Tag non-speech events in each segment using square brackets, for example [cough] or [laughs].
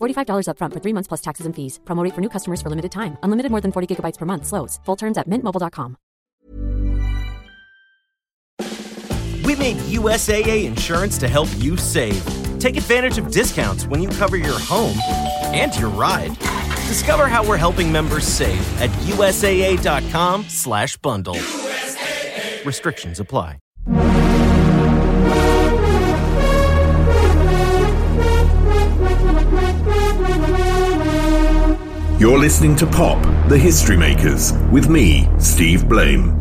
$45 upfront for three months plus taxes and fees. Promo for new customers for limited time. Unlimited more than 40 gigabytes per month. Slows. Full terms at mintmobile.com. We made USAA insurance to help you save. Take advantage of discounts when you cover your home and your ride. Discover how we're helping members save at USAA.com slash bundle. Restrictions apply. You're listening to Pop, the History Makers, with me, Steve Blame.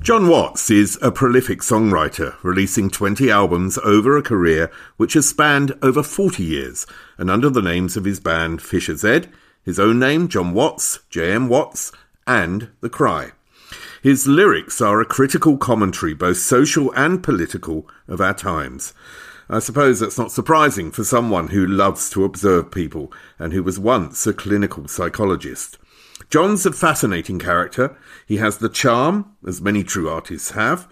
John Watts is a prolific songwriter, releasing 20 albums over a career which has spanned over 40 years, and under the names of his band Fischer-Z, his own name, John Watts, J.M. Watts, and The Cry. His lyrics are a critical commentary, both social and political, of our times. I suppose that's not surprising for someone who loves to observe people and who was once a clinical psychologist. John's a fascinating character. He has the charm, as many true artists have,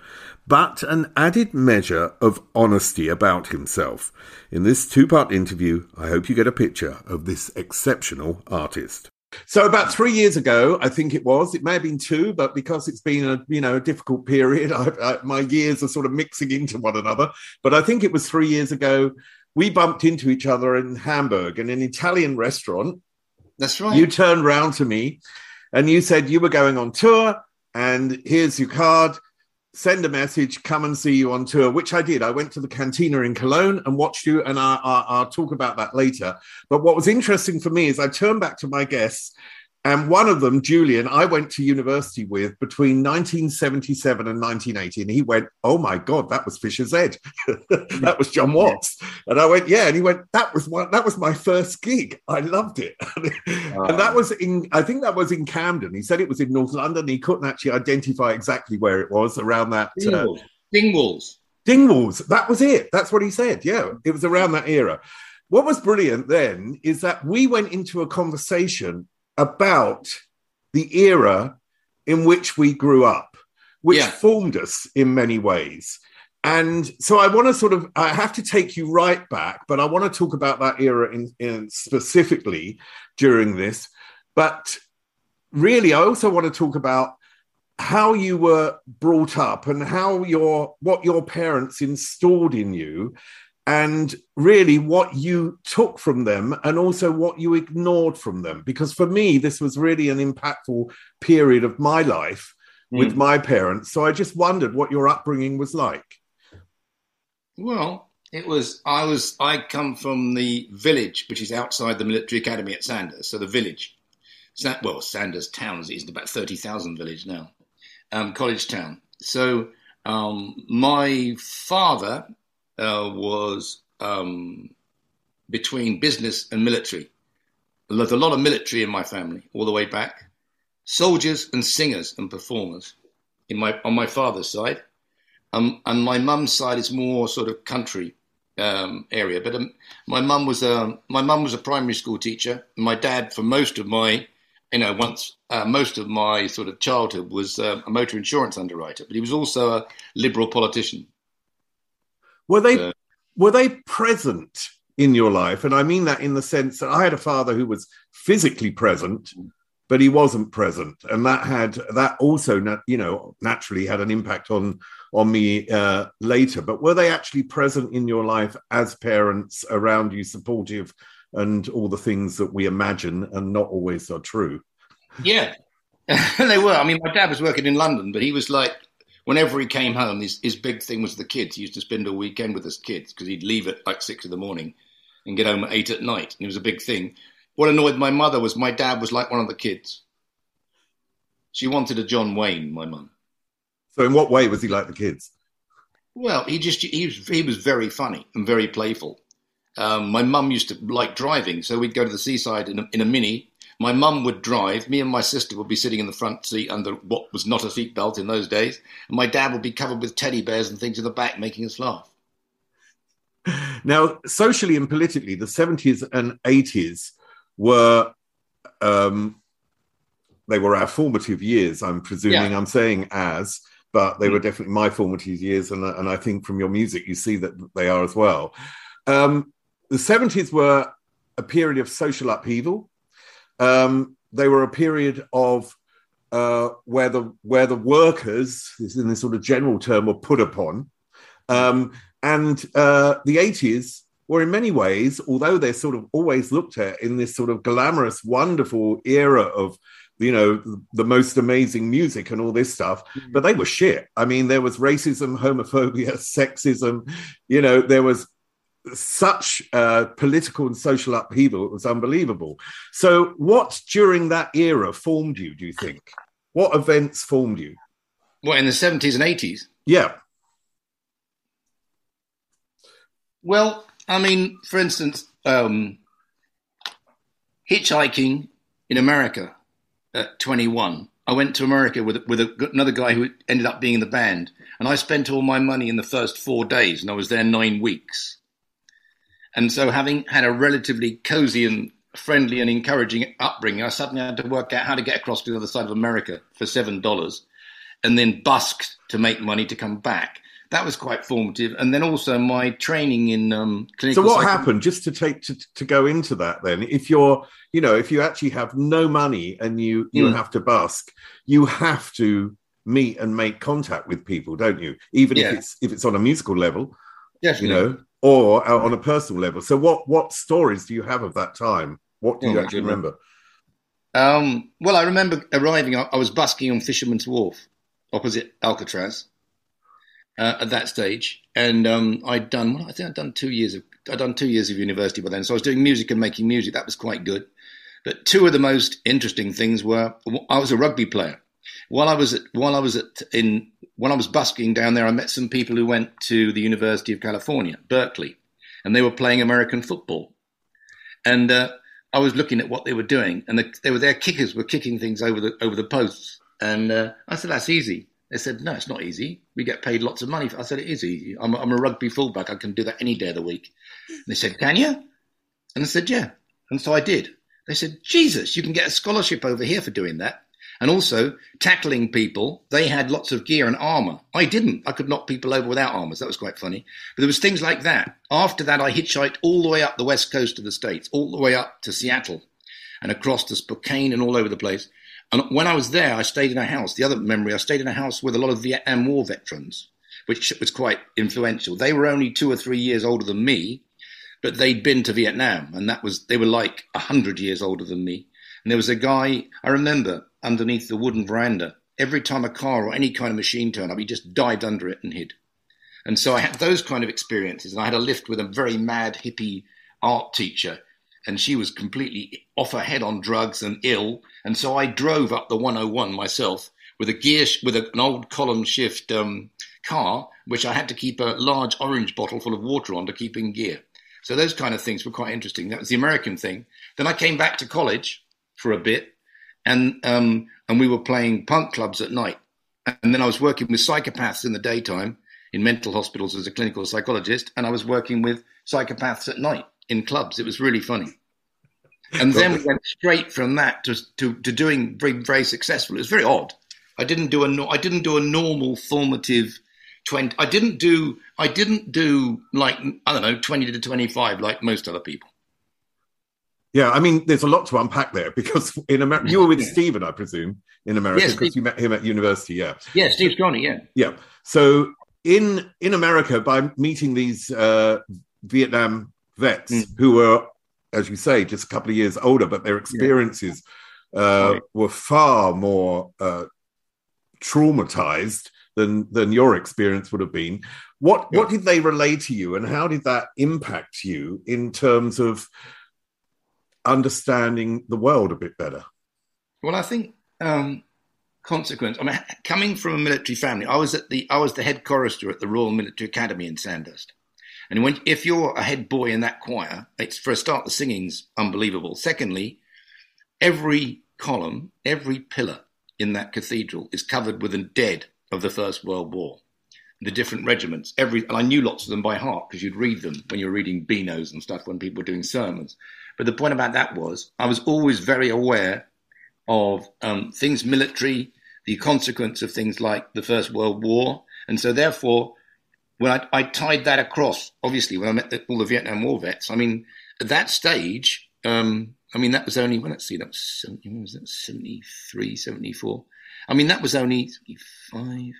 but an added measure of honesty about himself. In this two part interview, I hope you get a picture of this exceptional artist. So about three years ago, I think it was. It may have been two, but because it's been a you know a difficult period, [laughs] I, I, my years are sort of mixing into one another. But I think it was three years ago. We bumped into each other in Hamburg in an Italian restaurant. That's right. You turned round to me, and you said you were going on tour, and here's your card send a message, come and see you on tour, which I did. I went to the Kantine in Cologne and watched you, and I, I, I'll talk about that later. But what was interesting for me is I turned back to my guests and one of them, Julian, I went to university with between 1977 and 1980. And he went, Oh my God, that was Fisher's Z. [laughs] that was John Watts. And I went, Yeah. And he went, That was one, that was my first gig. I loved it. [laughs] and that was in, I think that was in Camden. He said it was in North London. He couldn't actually identify exactly where it was around that. Dingwalls. Uh, Dingwalls. Dingwalls. That was it. That's what he said. Yeah. It was around that era. What was brilliant then is that we went into a conversation about the era in which we grew up, which yeah. formed us in many ways. And so I want to sort of, I have to take you right back, but I want to talk about that era in, in specifically during this. But really, I also want to talk about how you were brought up and how your what your parents installed in you and really what you took from them and also what you ignored from them. Because for me, this was really an impactful period of my life mm. with my parents. So I just wondered what your upbringing was like. Well, it was, I was, I come from the village, which is outside the military academy at Sandhurst. So the village, well, Sandhurst town is about 30,000 village now, um, college town. So um, my father uh, was um, between business and military. There's a lot of military in my family, all the way back. Soldiers and singers and performers in my on my father's side, um, and my mum's side is more sort of country um, area. But um, my mum was a my mum was a primary school teacher. My dad, for most of my you know, once uh, most of my sort of childhood was uh, a motor insurance underwriter, but he was also a liberal politician. Were they uh, were they present in your life? And I mean that in the sense that I had a father who was physically present, but he wasn't present, and that had that also, you know, naturally had an impact on on me uh, later. But were they actually present in your life as parents around you, supportive, and all the things that we imagine and not always are true? Yeah, [laughs] they were. I mean, my dad was working in London, but he was like whenever he came home, his, his big thing was the kids. He used to spend a weekend with his kids because he'd leave at like six in the morning and get home at eight at night. And it was a big thing. What annoyed my mother was my dad was like one of the kids. She wanted a John Wayne, my mum. So, in what way was he like the kids? Well, he just he was he was very funny and very playful. Um, my mum used to like driving, so we'd go to the seaside in a, in a mini my mum would drive. Me and my sister would be sitting in the front seat under what was not a seatbelt in those days. And my dad would be covered with teddy bears and things in the back, making us laugh. [laughs] Now, socially and politically, the 70s and 80s were. Um, they were our formative years, I'm presuming. Yeah. I'm saying as, but they were mm. definitely my formative years. And, and I think from your music, you see that they are as well. Um, the 70s were a period of social upheaval um, they were a period of uh, where the where the workers, in this sort of general term, were put upon, um, and uh, the eighties were in many ways, although they're sort of always looked at in this sort of glamorous, wonderful era of you know the most amazing music and all this stuff mm-hmm. but they were shit i mean there was racism homophobia [laughs] sexism you know there was such uh, political and social upheaval. It was unbelievable. So, what during that era formed you, do you think? What events formed you? Well, in the 70s and 80s? Yeah. Well, I mean, for instance, um, hitchhiking in America at 21. I went to America with with a, another guy who ended up being in the band, and I spent all my money in the first four days, and I was there nine weeks. And so, having had a relatively cozy and friendly and encouraging upbringing, I suddenly had to work out how to get across to the other side of America for seven dollars, and then busked to make money to come back. That was quite formative, and then also my training in um, clinical. So, what psych- happened? Just to take to, to go into that, then, if you're, you know, if you actually have no money and you you mm. have to busk, you have to meet and make contact with people, don't you? Even yeah. if it's if it's on a musical level, yes, you know or on a personal level. So, what what stories do you have of that time? What do you oh, actually remember? Um, well, I remember arriving. I was busking on Fisherman's Wharf, opposite Alcatraz, uh, at that stage, and um, I'd done. Well, I think I'd done two years of. I'd done two years of university by then, so I was doing music and making music. That was quite good. But two of the most interesting things were I was a rugby player. While I was at, while I was at, in when I was busking down there, I met some people who went to the University of California, Berkeley, and they were playing American football. And uh, I was looking at what they were doing, and the, they were their kickers were kicking things over the over the posts. And uh, I said, "That's easy." They said, "No, it's not easy. We get paid lots of money." I said, "It is easy. I'm I'm a rugby fullback. I can do that any day of the week." And they said, "Can you?" And I said, "Yeah." And so I did. They said, "Jesus, you can get a scholarship over here for doing that." And also tackling people, they had lots of gear and armor. I didn't. I could knock people over without armor. That was quite funny. But there was things like that. After that, I hitchhiked all the way up the west coast of the states, all the way up to Seattle, and across to Spokane and all over the place. And when I was there, I stayed in a house. The other memory, I stayed in a house with a lot of Vietnam War veterans, which was quite influential. They were only two or three years older than me, but they'd been to Vietnam, and that was they were like a hundred years older than me. And there was a guy I remember underneath the wooden veranda. Every time a car or any kind of machine turned up, he just dived under it and hid. And so I had those kind of experiences. And I had a lift with a very mad hippie art teacher, and she was completely off her head on drugs and ill. And so I drove up the 101 myself with a gear with an old column shift um, car, which I had to keep a large orange bottle full of water on to keep in gear. So those kind of things were quite interesting. That was the American thing. Then I came back to college for a bit and um, and we were playing punk clubs at night. And then I was working with psychopaths in the daytime in mental hospitals as a clinical psychologist, and I was working with psychopaths at night in clubs. It was really funny. And then we went straight from that to, to, to doing very, very successful. It was very odd. I didn't do a, I didn't do a normal formative 20, I didn't do, I didn't do like, I don't know, 20 to 25 like most other people. Yeah, I mean, there's a lot to unpack there because [laughs] in America, you were with Stephen, I presume, in America because yes, you met him at university. Yeah. Yeah, Steve Stronach. Yeah. Yeah. So in in America, by meeting these uh, Vietnam vets mm. who were, as you say, just a couple of years older, but their experiences yeah. uh, right. were far more uh, traumatized than than your experience would have been. What yeah. what did they relay to you, and how did that impact you in terms of understanding the world a bit better? Well, I think um, consequence. I mean, coming from a military family, I was at the I was the head chorister at the Royal Military Academy in Sandhurst. And when if you're a head boy in that choir, it's for a start the singing's unbelievable. Secondly, every column, every pillar in that cathedral is covered with the dead of the First World War. The different regiments, every and I knew lots of them by heart because you'd read them when you were reading Beano's and stuff when people were doing sermons. But the point about that was I was always very aware of um, things military, the consequence of things like the First World War. And so, therefore, when I, I tied that across, obviously, when I met the, all the Vietnam War vets, I mean, at that stage, um, I mean, that was only, well, let's see, that was, 70, was that, 73, 74. I mean, that was only 75.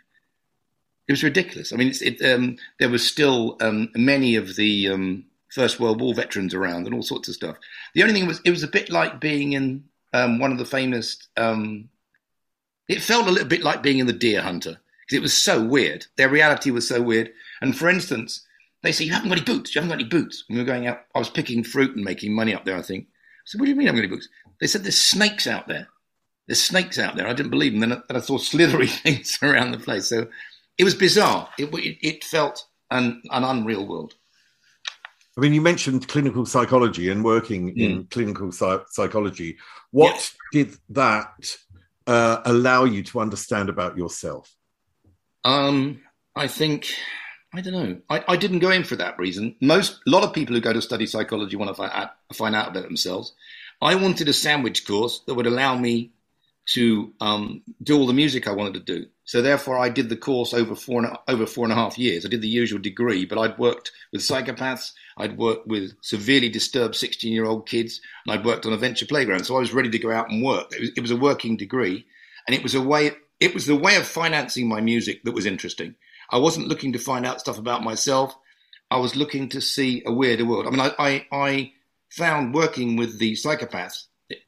It was ridiculous. I mean, it, um, there was still um, many of the um, First World War veterans around and all sorts of stuff. The only thing was, it was a bit like being in um, one of the famous. Um, it felt a little bit like being in the Deer Hunter because it was so weird. Their reality was so weird. And for instance, they say you haven't got any boots. You haven't got any boots. When we were going out, I was picking fruit and making money up there. I think. I said, "What do you mean I haven't got any boots?" They said, "There's snakes out there. There's snakes out there." I didn't believe them. Then I, then I saw slithery [laughs] things around the place. So it was bizarre. It, it, it felt an, an unreal world. I mean, you mentioned clinical psychology and working mm. in clinical psychology. What yes. did that uh, allow you to understand about yourself? Um, I think I don't know. I, I, didn't go in for that reason. Most a lot of people who go to study psychology want to find out, find out about themselves. I wanted a sandwich course that would allow me to um, do all the music I wanted to do. So therefore, I did the course over four and, over four and a half years. I did the usual degree, but I'd worked with psychopaths, I'd worked with severely disturbed 16 year old kids, and I'd worked on a venture playground. So I was ready to go out and work. It was, it was a working degree, and it was a way. It was the way of financing my music that was interesting. I wasn't looking to find out stuff about myself. I was looking to see a weirder world. I mean, I, I, I found working with the psychopaths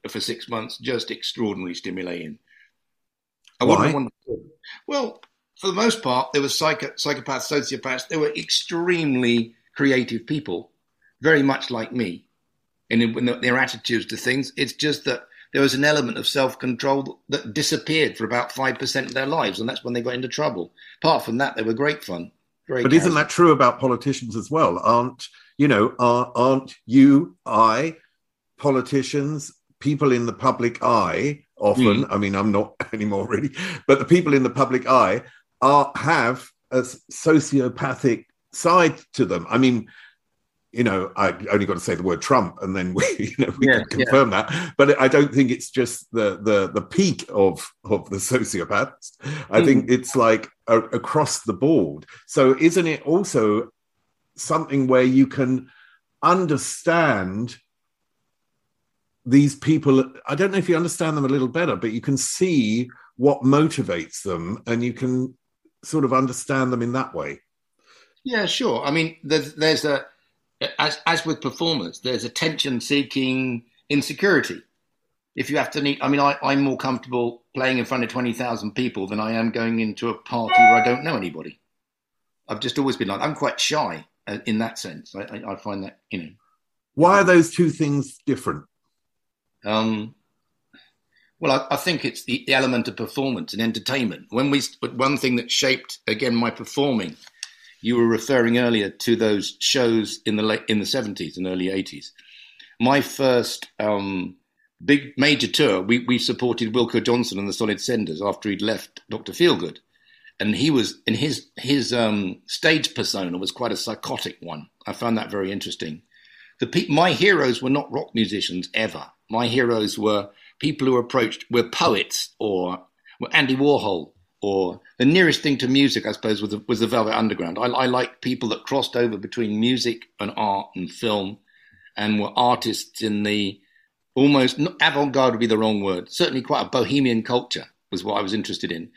for six months just extraordinarily stimulating. I wouldn't want. Well, for the most part, there were psycho, psychopaths, sociopaths. They were extremely creative people, very much like me, in, in their attitudes to things. It's just that there was an element of self control that disappeared for about 5% of their lives, and that's when they got into trouble. Apart from that, they were great fun. Very but isn't that true about politicians as well? Aren't, you know, aren't you, I, politicians, people in the public eye often, mm. I mean, I'm not [laughs] anymore really, but the people in the public eye are have a sociopathic side to them. I mean, you know, I only got to say the word Trump, and then we, [laughs] you know, we yeah, can confirm yeah. that. But I don't think it's just the the the peak of of the [laughs] sociopaths. I mm. think it's like a, across the board. So, isn't it also something where you can understand these people? I don't know if you understand them a little better, but you can see what motivates them, and you can sort of understand them in that way. Yeah, sure. I mean, there's there's a as as with performers, there's attention seeking insecurity. If you have to need, I mean, I, I'm more comfortable playing in front of twenty thousand people than I am going into a party where I don't know anybody. I've just always been like I'm quite shy uh, in that sense. I, I, I find that you know. Why are those two things different? Um, well, I, I, think it's the, the, element of performance and entertainment. When we, one thing that shaped again my performing you were referring earlier to those shows in the late, in the 70s and early 80s. My first um, big major tour, we, we supported Wilko Johnson and the Solid Senders after he'd left Dr. Feelgood. And he was, in his, his um, stage persona was quite a psychotic one. I found that very interesting. the pe- my heroes were not rock musicians ever. My heroes were people who approached were poets or were Andy Warhol or the nearest thing to music, I suppose, was the, was the Velvet Underground. I, I like people that crossed over between music and art and film, and were artists in the almost avant-garde would be the wrong word. Certainly, quite a bohemian culture was what I was interested in.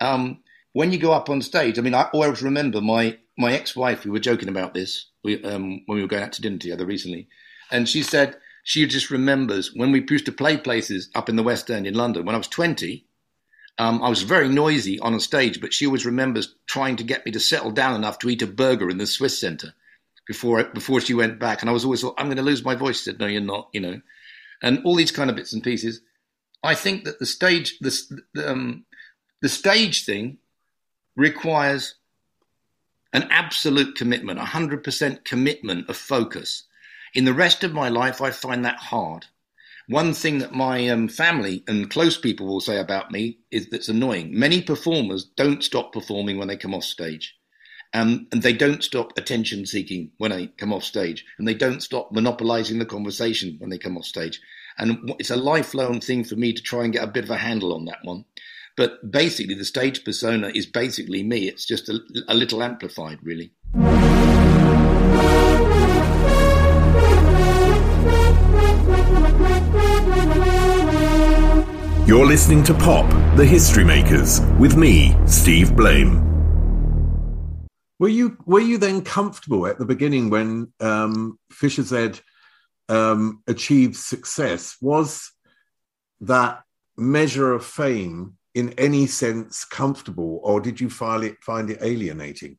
Um, when you go up on stage, I mean, I always remember my my ex-wife. We were joking about this we, um, when we were going out to dinner together recently, and she said she just remembers when we used to play places up in the West End in London when I was twenty um, I was very noisy on a stage, but she always remembers trying to get me to settle down enough to eat a burger in the Swiss Centre before before she went back. And I was always, I'm going to lose my voice. She said, No, you're not. You know, and all these kind of bits and pieces. I think that the stage, the, um, the stage thing, requires an absolute commitment, a hundred percent commitment of focus. In the rest of my life, I find that hard. One thing that my um, family and close people will say about me is that's annoying. Many performers don't stop performing when they come off stage. Um, and they don't stop attention seeking when they come off stage. And they don't stop monopolizing the conversation when they come off stage. And it's a lifelong thing for me to try and get a bit of a handle on that one. But basically, the stage persona is basically me. It's just a, a little amplified, really. You're listening to Pop, the History Makers, with me, Steve Blame. Were you were you then comfortable at the beginning when um, Fischer-Z um, achieved success? Was that measure of fame in any sense comfortable, or did you it find it alienating?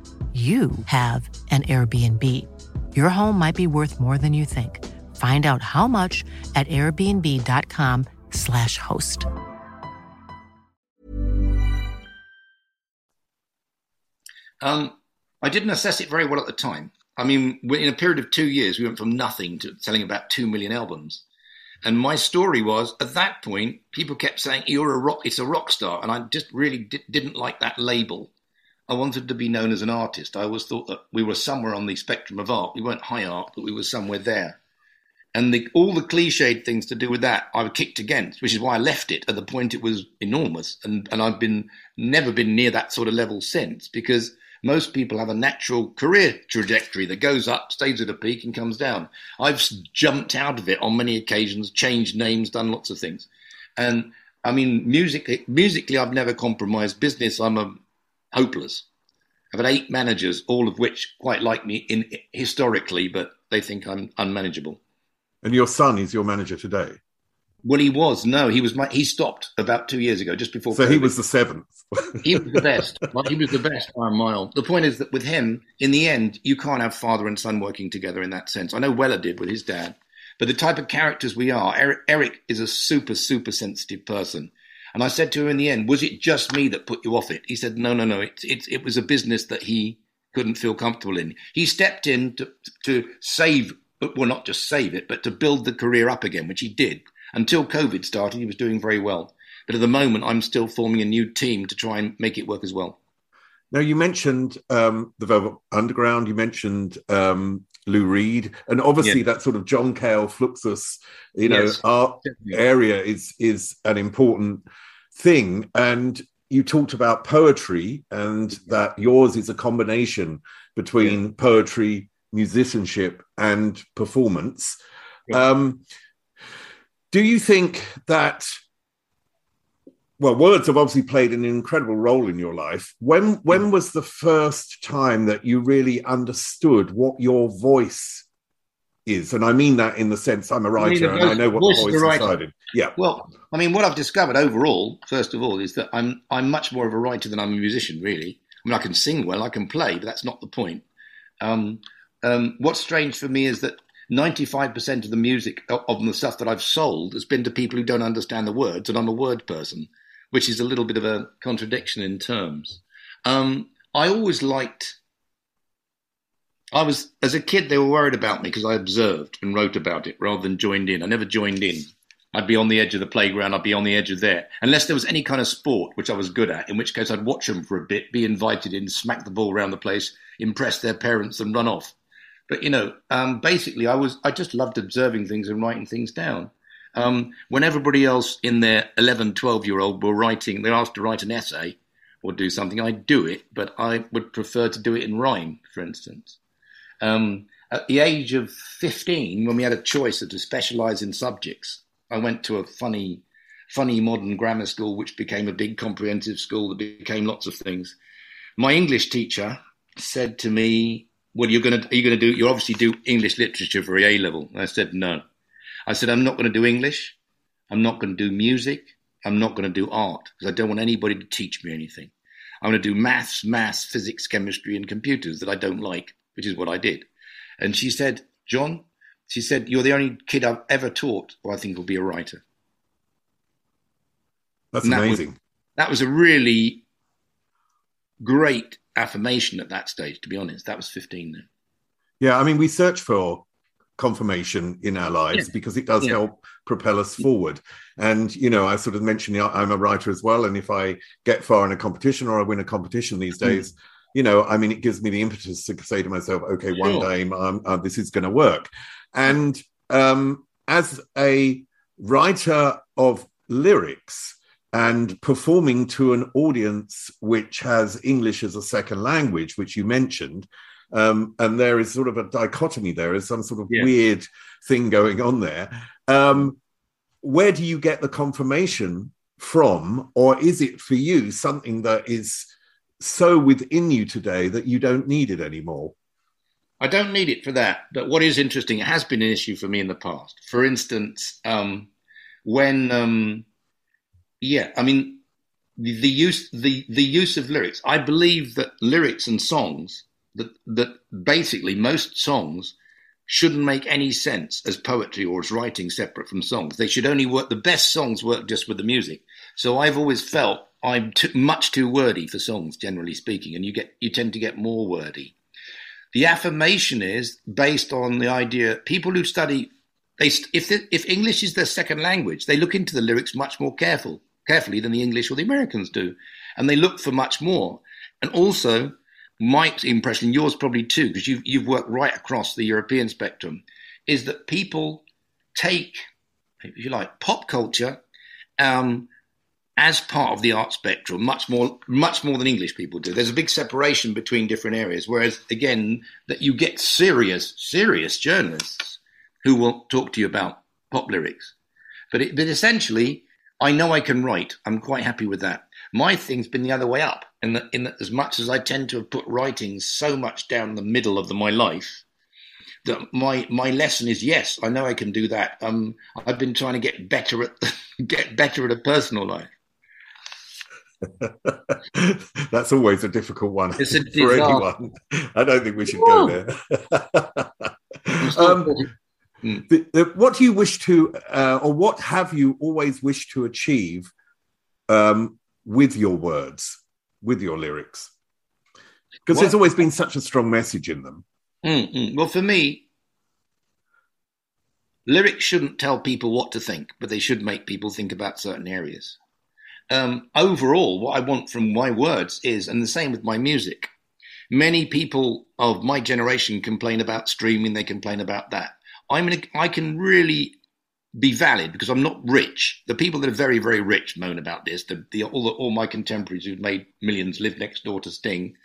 you have an Airbnb. Your home might be worth more than you think. Find out how much at airbnb.com/slash host. Um, I didn't assess it very well at the time. I mean, in a period of two years, we went from nothing to selling about two million albums. And my story was at that point, people kept saying, "You're a rock. It's a rock star," and I just really di- didn't like that label. I wanted to be known as an artist. I always thought that we were somewhere on the spectrum of art. We weren't high art, but we were somewhere there. And the, all the cliched things to do with that, I kicked against, which is why I left it at the point it was enormous. And, and I've been never been near that sort of level since because most people have a natural career trajectory that goes up, stays at a peak, and comes down. I've jumped out of it on many occasions, changed names, done lots of things. And I mean, music, musically, I've never compromised. Business, I'm a hopeless. I've had eight managers, all of which quite like me in historically, but they think I'm unmanageable. And your son is your manager today. Well, he was. No, he was. My, he stopped about two years ago, just before. So COVID. he was the seventh. [laughs] he was the best. he was the best by a mile. The point is that with him, in the end, you can't have father and son working together in that sense. I know Weller did with his dad, but the type of characters we are, Eric, Eric is a super, super sensitive person. And I said to him in the end, was it just me that put you off it? He said, no, no, no. It, it, it was a business that he couldn't feel comfortable in. He stepped in to, to save, well, not just save it, but to build the career up again, which he did. Until COVID started, he was doing very well. But at the moment, I'm still forming a new team to try and make it work as well. Now, you mentioned um, the Velvet Underground, you mentioned um, Lou Reed, and obviously that sort of John Cale Fluxus, you know, yes. art area is is an important thing. And you talked about poetry and that yours is a combination between poetry, musicianship, and performance. Um, do you think that? Well, words have obviously played an incredible role in your life. When when mm. was the first time that you really understood what your voice is? And I mean that in the sense I'm a writer I mean, and I know what the voice the inside Yeah. Well, I mean, what I've discovered overall, first of all, is that I'm I'm much more of a writer than I'm a musician. Really, I mean, I can sing well, I can play, but that's not the point. Um, um, what's strange for me is that 95% of the music of the stuff that I've sold has been to people who don't understand the words, and I'm a word person, which is a little bit of a contradiction in terms. Um, I always liked. I was as a kid. They were worried about me because I observed and wrote about it rather than joined in. I never joined in. I'd be on the edge of the playground. I'd be on the edge of there, unless there was any kind of sport which I was good at. In which case, I'd watch them for a bit, be invited in, smack the ball around the place, impress their parents, and run off. But you know, um, basically, I was I just loved observing things and writing things down. Um, when everybody else in their 11, 12 year old were writing, they're asked to write an essay or do something, I'd do it, but I would prefer to do it in rhyme, for instance. Um, at the age of 15, when we had a choice of to specialize in subjects, I went to a funny, funny modern grammar school, which became a big comprehensive school that became lots of things. My English teacher said to me, "Well, you're going to are you going to do? You obviously do English literature for A level." I said, "No." I said, "I'm not going to do English. I'm not going to do music. I'm not going to do art because I don't want anybody to teach me anything. I'm going to do maths, maths, physics, chemistry, and computers that I don't like, which is what I did." And she said, "John, she said, You're the only kid I've ever taught who I think will be a writer. That's that amazing. Was, that was a really great affirmation at that stage, to be honest. That was 15 then. Yeah, I mean, we search for confirmation in our lives yeah. because it does yeah. help propel us forward. And, you know, I sort of mentioned I'm a writer as well. And if I get far in a competition or I win a competition these hmm. days, mm. you know, I mean, it gives me the impetus to say to myself, okay, sure. one day um, uh, this is going to work. And um, as a writer of lyrics and performing to an audience which has English as a second language, which you mentioned, um, and there is sort of a dichotomy there, is some sort of yeah. weird thing going on there. Um, where do you get the confirmation from, or is it for you something that is so within you today that you don't need it anymore? I don't need it for that. But what is interesting, it has been an issue for me in the past. For instance, um, when, um, yeah, I mean, the, the, use the the use of lyrics. I believe that lyrics and songs that that basically most songs shouldn't make any sense as poetry or as writing separate from songs. They should only work. The best songs work just with the music. So I've always felt I'm too, much too wordy for songs, generally speaking, and you get you tend to get more wordy. The affirmation is based on the idea people who study they if the, if English is their second language, they look into the lyrics much more careful carefully than the English or the Americans do, and they look for much more. And also, my impression, yours probably too, because you've you've worked right across the European spectrum, is that people take, if you like, pop culture um, as part of the art spectrum, much more, much more than English people do. There's a big separation between different areas. Whereas, again, that you get serious, serious journalists who will talk to you about pop lyrics. But, it, but essentially, I know I can write. I'm quite happy with that. My thing's been the other way up, in that, in that as much as I tend to have put writing so much down the middle of the, my life, that my my lesson is yes, I know I can do that. Um, I've been trying to get better at [laughs] get better at a personal life. [laughs] That's always a difficult one a [laughs] for anyone. I don't think we should go there. um, mm. the, the, what do you wish to, uh, or what have you always wished to achieve um, with your words, with your lyrics? Because there's always been such a strong message in them. Mm-mm. Well, for me, lyrics shouldn't tell people what to think, but they should make people think about certain areas um, overall, what I want from my words is, and the same with my music. Many people of my generation complain about streaming; they complain about that. I'm in a, I can really be valid because I'm not rich. The people that are very, very rich moan about this. The, the, all, the, all my contemporaries who've made millions live next door to Sting,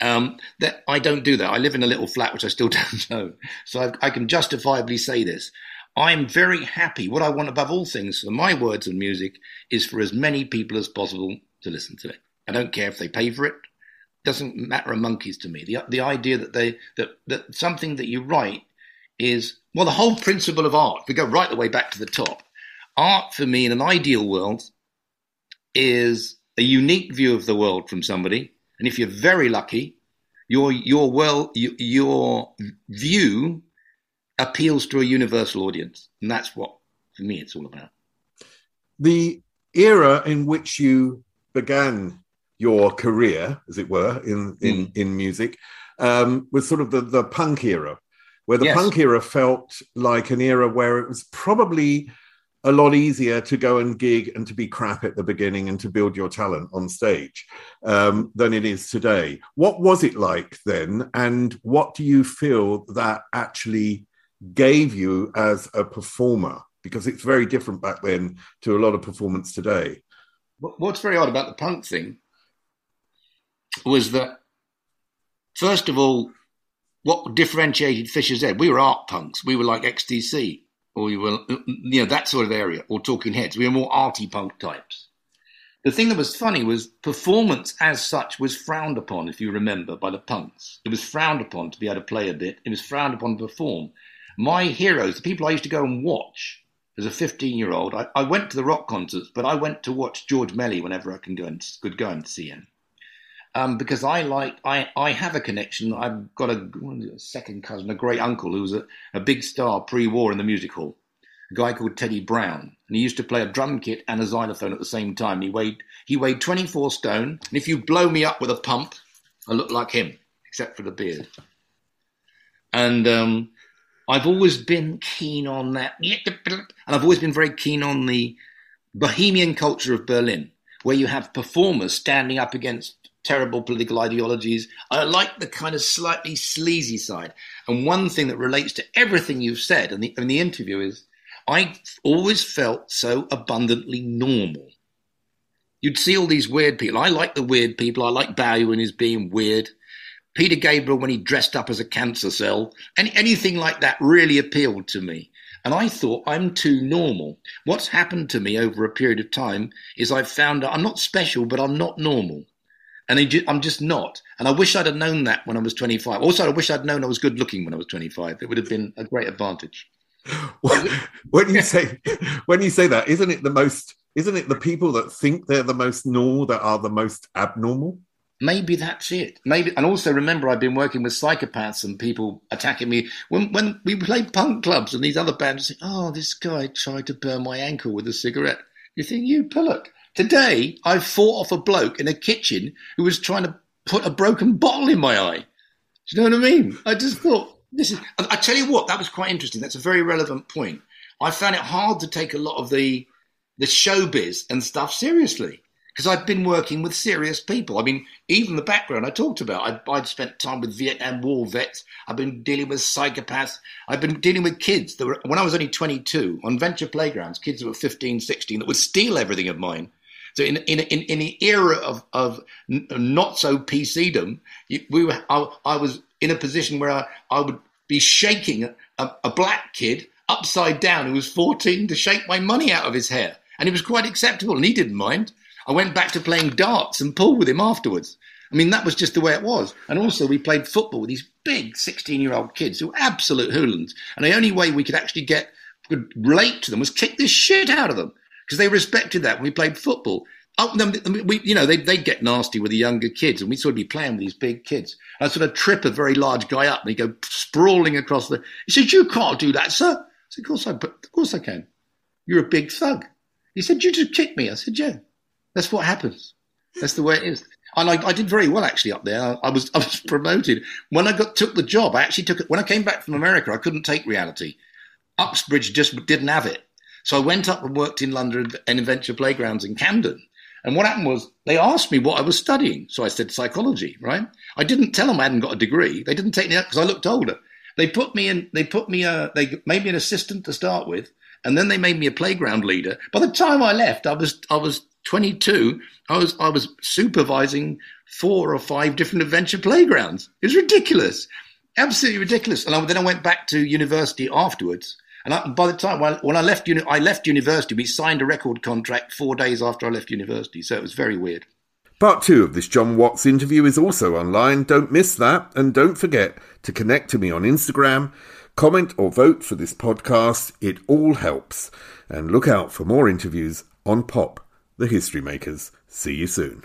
Um, that I don't do that. I live in a little flat which I still [laughs] don't own, so I, I can justifiably say this. I'm very happy. What I want above all things for my words and music is for as many people as possible to listen to it. I don't care if they pay for it. Doesn't matter a monkeys to me. The the idea that they that that something that you write is well the whole principle of art. If we go right the way back to the top. Art for me in an ideal world is a unique view of the world from somebody, and if you're very lucky, your your well your view appeals to a universal audience, and that's what for me it's all about. The era in which you began your career, as it were, in in, mm. in music, um, was sort of the, the punk era, where the yes. punk era felt like an era where it was probably a lot easier to go and gig and to be crap at the beginning and to build your talent on stage um, than it is today. What was it like then, and what do you feel that actually gave you as a performer? Because it's very different back then to a lot of performance today. What's very odd about the punk thing was that, first of all, what differentiated Fisher's Head? We were art punks. We were like XTC, or we were, you know, that sort of area, or Talking Heads. We were more arty punk types. The thing that was funny was performance as such was frowned upon, if you remember, by the punks. It was frowned upon to be able to play a bit. It was frowned upon to perform. My heroes, the people I used to go and watch as a 15 year old, I, I, went to the rock concerts, but I went to watch George Melly whenever I can go and could go and see him um, because I like I, I have a connection. I've got a, a second cousin, a great uncle who was a, a big star pre-war in the music hall. A guy called Teddy Brown, and he used to play a drum kit and a xylophone at the same time. He weighed he weighed 24 stone, and if you blow me up with a pump, I look like him, except for the beard. And um, I've always been keen on that, and I've always been very keen on the bohemian culture of Berlin, where you have performers standing up against terrible political ideologies. I like the kind of slightly sleazy side. And one thing that relates to everything you've said in the, in the interview is I always felt so abundantly normal. You'd see all these weird people. I like the weird people. I like Bowie when he's being weird. Peter Gabriel when he dressed up as a cancer cell. Any, anything like that really appealed to me. And I thought I'm too normal. What's happened to me over a period of time is I've found I'm not special, but I'm not normal and I'm just not. And I wish I'd have known that when I was 25. Also, I wish I'd known I was good looking when I was 25. It would have been a great advantage. when you say when you say that, isn't it the most? Isn't it the people that think they're the most normal that are the most abnormal? Maybe that's it. Maybe, and also remember, I've been working with psychopaths and people attacking me when when we play punk clubs and these other bands say, "Oh, this guy tried to burn my ankle with a cigarette." You think you pillock? Today, I fought off a bloke in a kitchen who was trying to put a broken bottle in my eye. Do you know what I mean? I just thought, this is. I tell you what, that was quite interesting. That's a very relevant point. I found it hard to take a lot of the the showbiz and stuff seriously because I've been working with serious people. I mean, even the background I talked about, I, would spent time with Vietnam uh, War vets. I've been dealing with psychopaths. I've been dealing with kids that were, when I was only 22, on venture playgrounds, kids that were 15, 16, that would steal everything of mine so in in in, in the era of of not so PCdom, we were I, I, was in a position where I, I would be shaking a, a black kid upside down who was 14 to shake my money out of his hair, and it was quite acceptable, and he didn't mind. I went back to playing darts and pool with him afterwards. I mean, that was just the way it was. And also, we played football with these big 16 year old kids who were absolute hooligans. And the only way we could actually get, could relate to them was kick the shit out of them because they respected that when we played football. Oh, we, you know, they, they'd get nasty with the younger kids, and we'd sort of be playing with these big kids. I'd sort of trip a very large guy up, and he'd go sprawling across the. He said, "You can't do that, sir." I said, "Of course I, of course I can. You're a big thug." He said, "You just kick me." I said, "Yeah, that's what happens. That's the way it is." And I, I did very well actually up there. I, I, was I was [laughs] promoted when I got took the job. I actually took it when I came back from America. I couldn't take reality. Uxbridge just didn't have it. So I went up and worked in London and Adventure Playgrounds in Camden. And what happened was they asked me what I was studying. So I said psychology, right? I didn't tell them I hadn't got a degree. They didn't take me out because I looked older. They put me in, they put me, uh, they made me an assistant to start with. and then they made me a playground leader. By the time I left, I was I was 22. I was I was supervising four or five different adventure playgrounds. It was ridiculous, absolutely ridiculous. And I, then I went back to university afterwards. And I, by the time when, when I left, uni- I left university, we signed a record contract four days after I left university. So it was very weird. Part two of this John Watts interview is also online. Don't miss that. And don't forget to connect to me on Instagram, comment or vote for this podcast. It all helps. And look out for more interviews on Pop, the History Makers. See you soon.